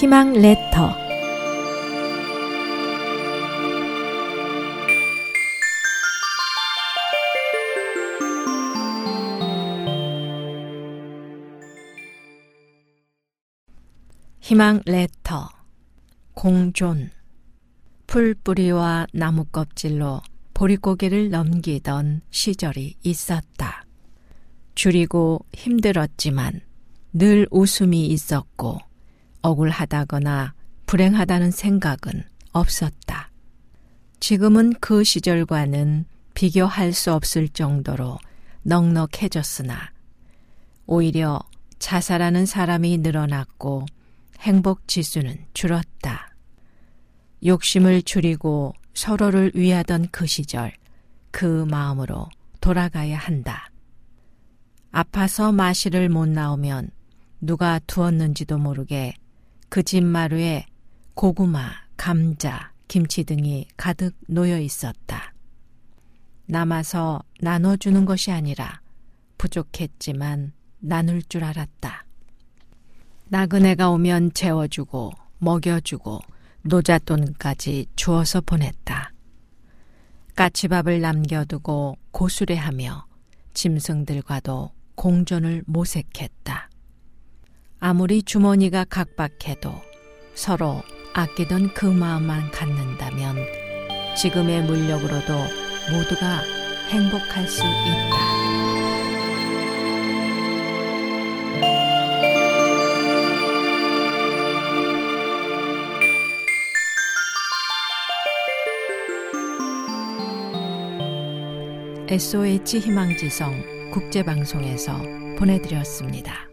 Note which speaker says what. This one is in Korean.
Speaker 1: 희망 레터. 희망 레터. 공존. 풀뿌리와 나무 껍질로 보릿고개를 넘기던 시절이 있었다. 줄이고 힘들었지만 늘 웃음이 있었고 억울하다거나 불행하다는 생각은 없었다. 지금은 그 시절과는 비교할 수 없을 정도로 넉넉해졌으나 오히려 자살하는 사람이 늘어났고 행복 지수는 줄었다. 욕심을 줄이고 서로를 위하던 그 시절, 그 마음으로 돌아가야 한다. 아파서 마실을 못 나오면 누가 두었는지도 모르게 그 집 마루에 고구마, 감자, 김치 등이 가득 놓여 있었다. 남아서 나눠주는 것이 아니라 부족했지만 나눌 줄 알았다. 나그네가 오면 재워주고 먹여주고 노잣돈까지 주어서 보냈다. 까치밥을 남겨두고 고수레하며 짐승들과도 공존을 모색했다. 아무리 주머니가 각박해도 서로 아끼던 그 마음만 갖는다면 지금의 물력으로도 모두가 행복할 수 있다. SOH 희망지성 국제방송에서 보내드렸습니다.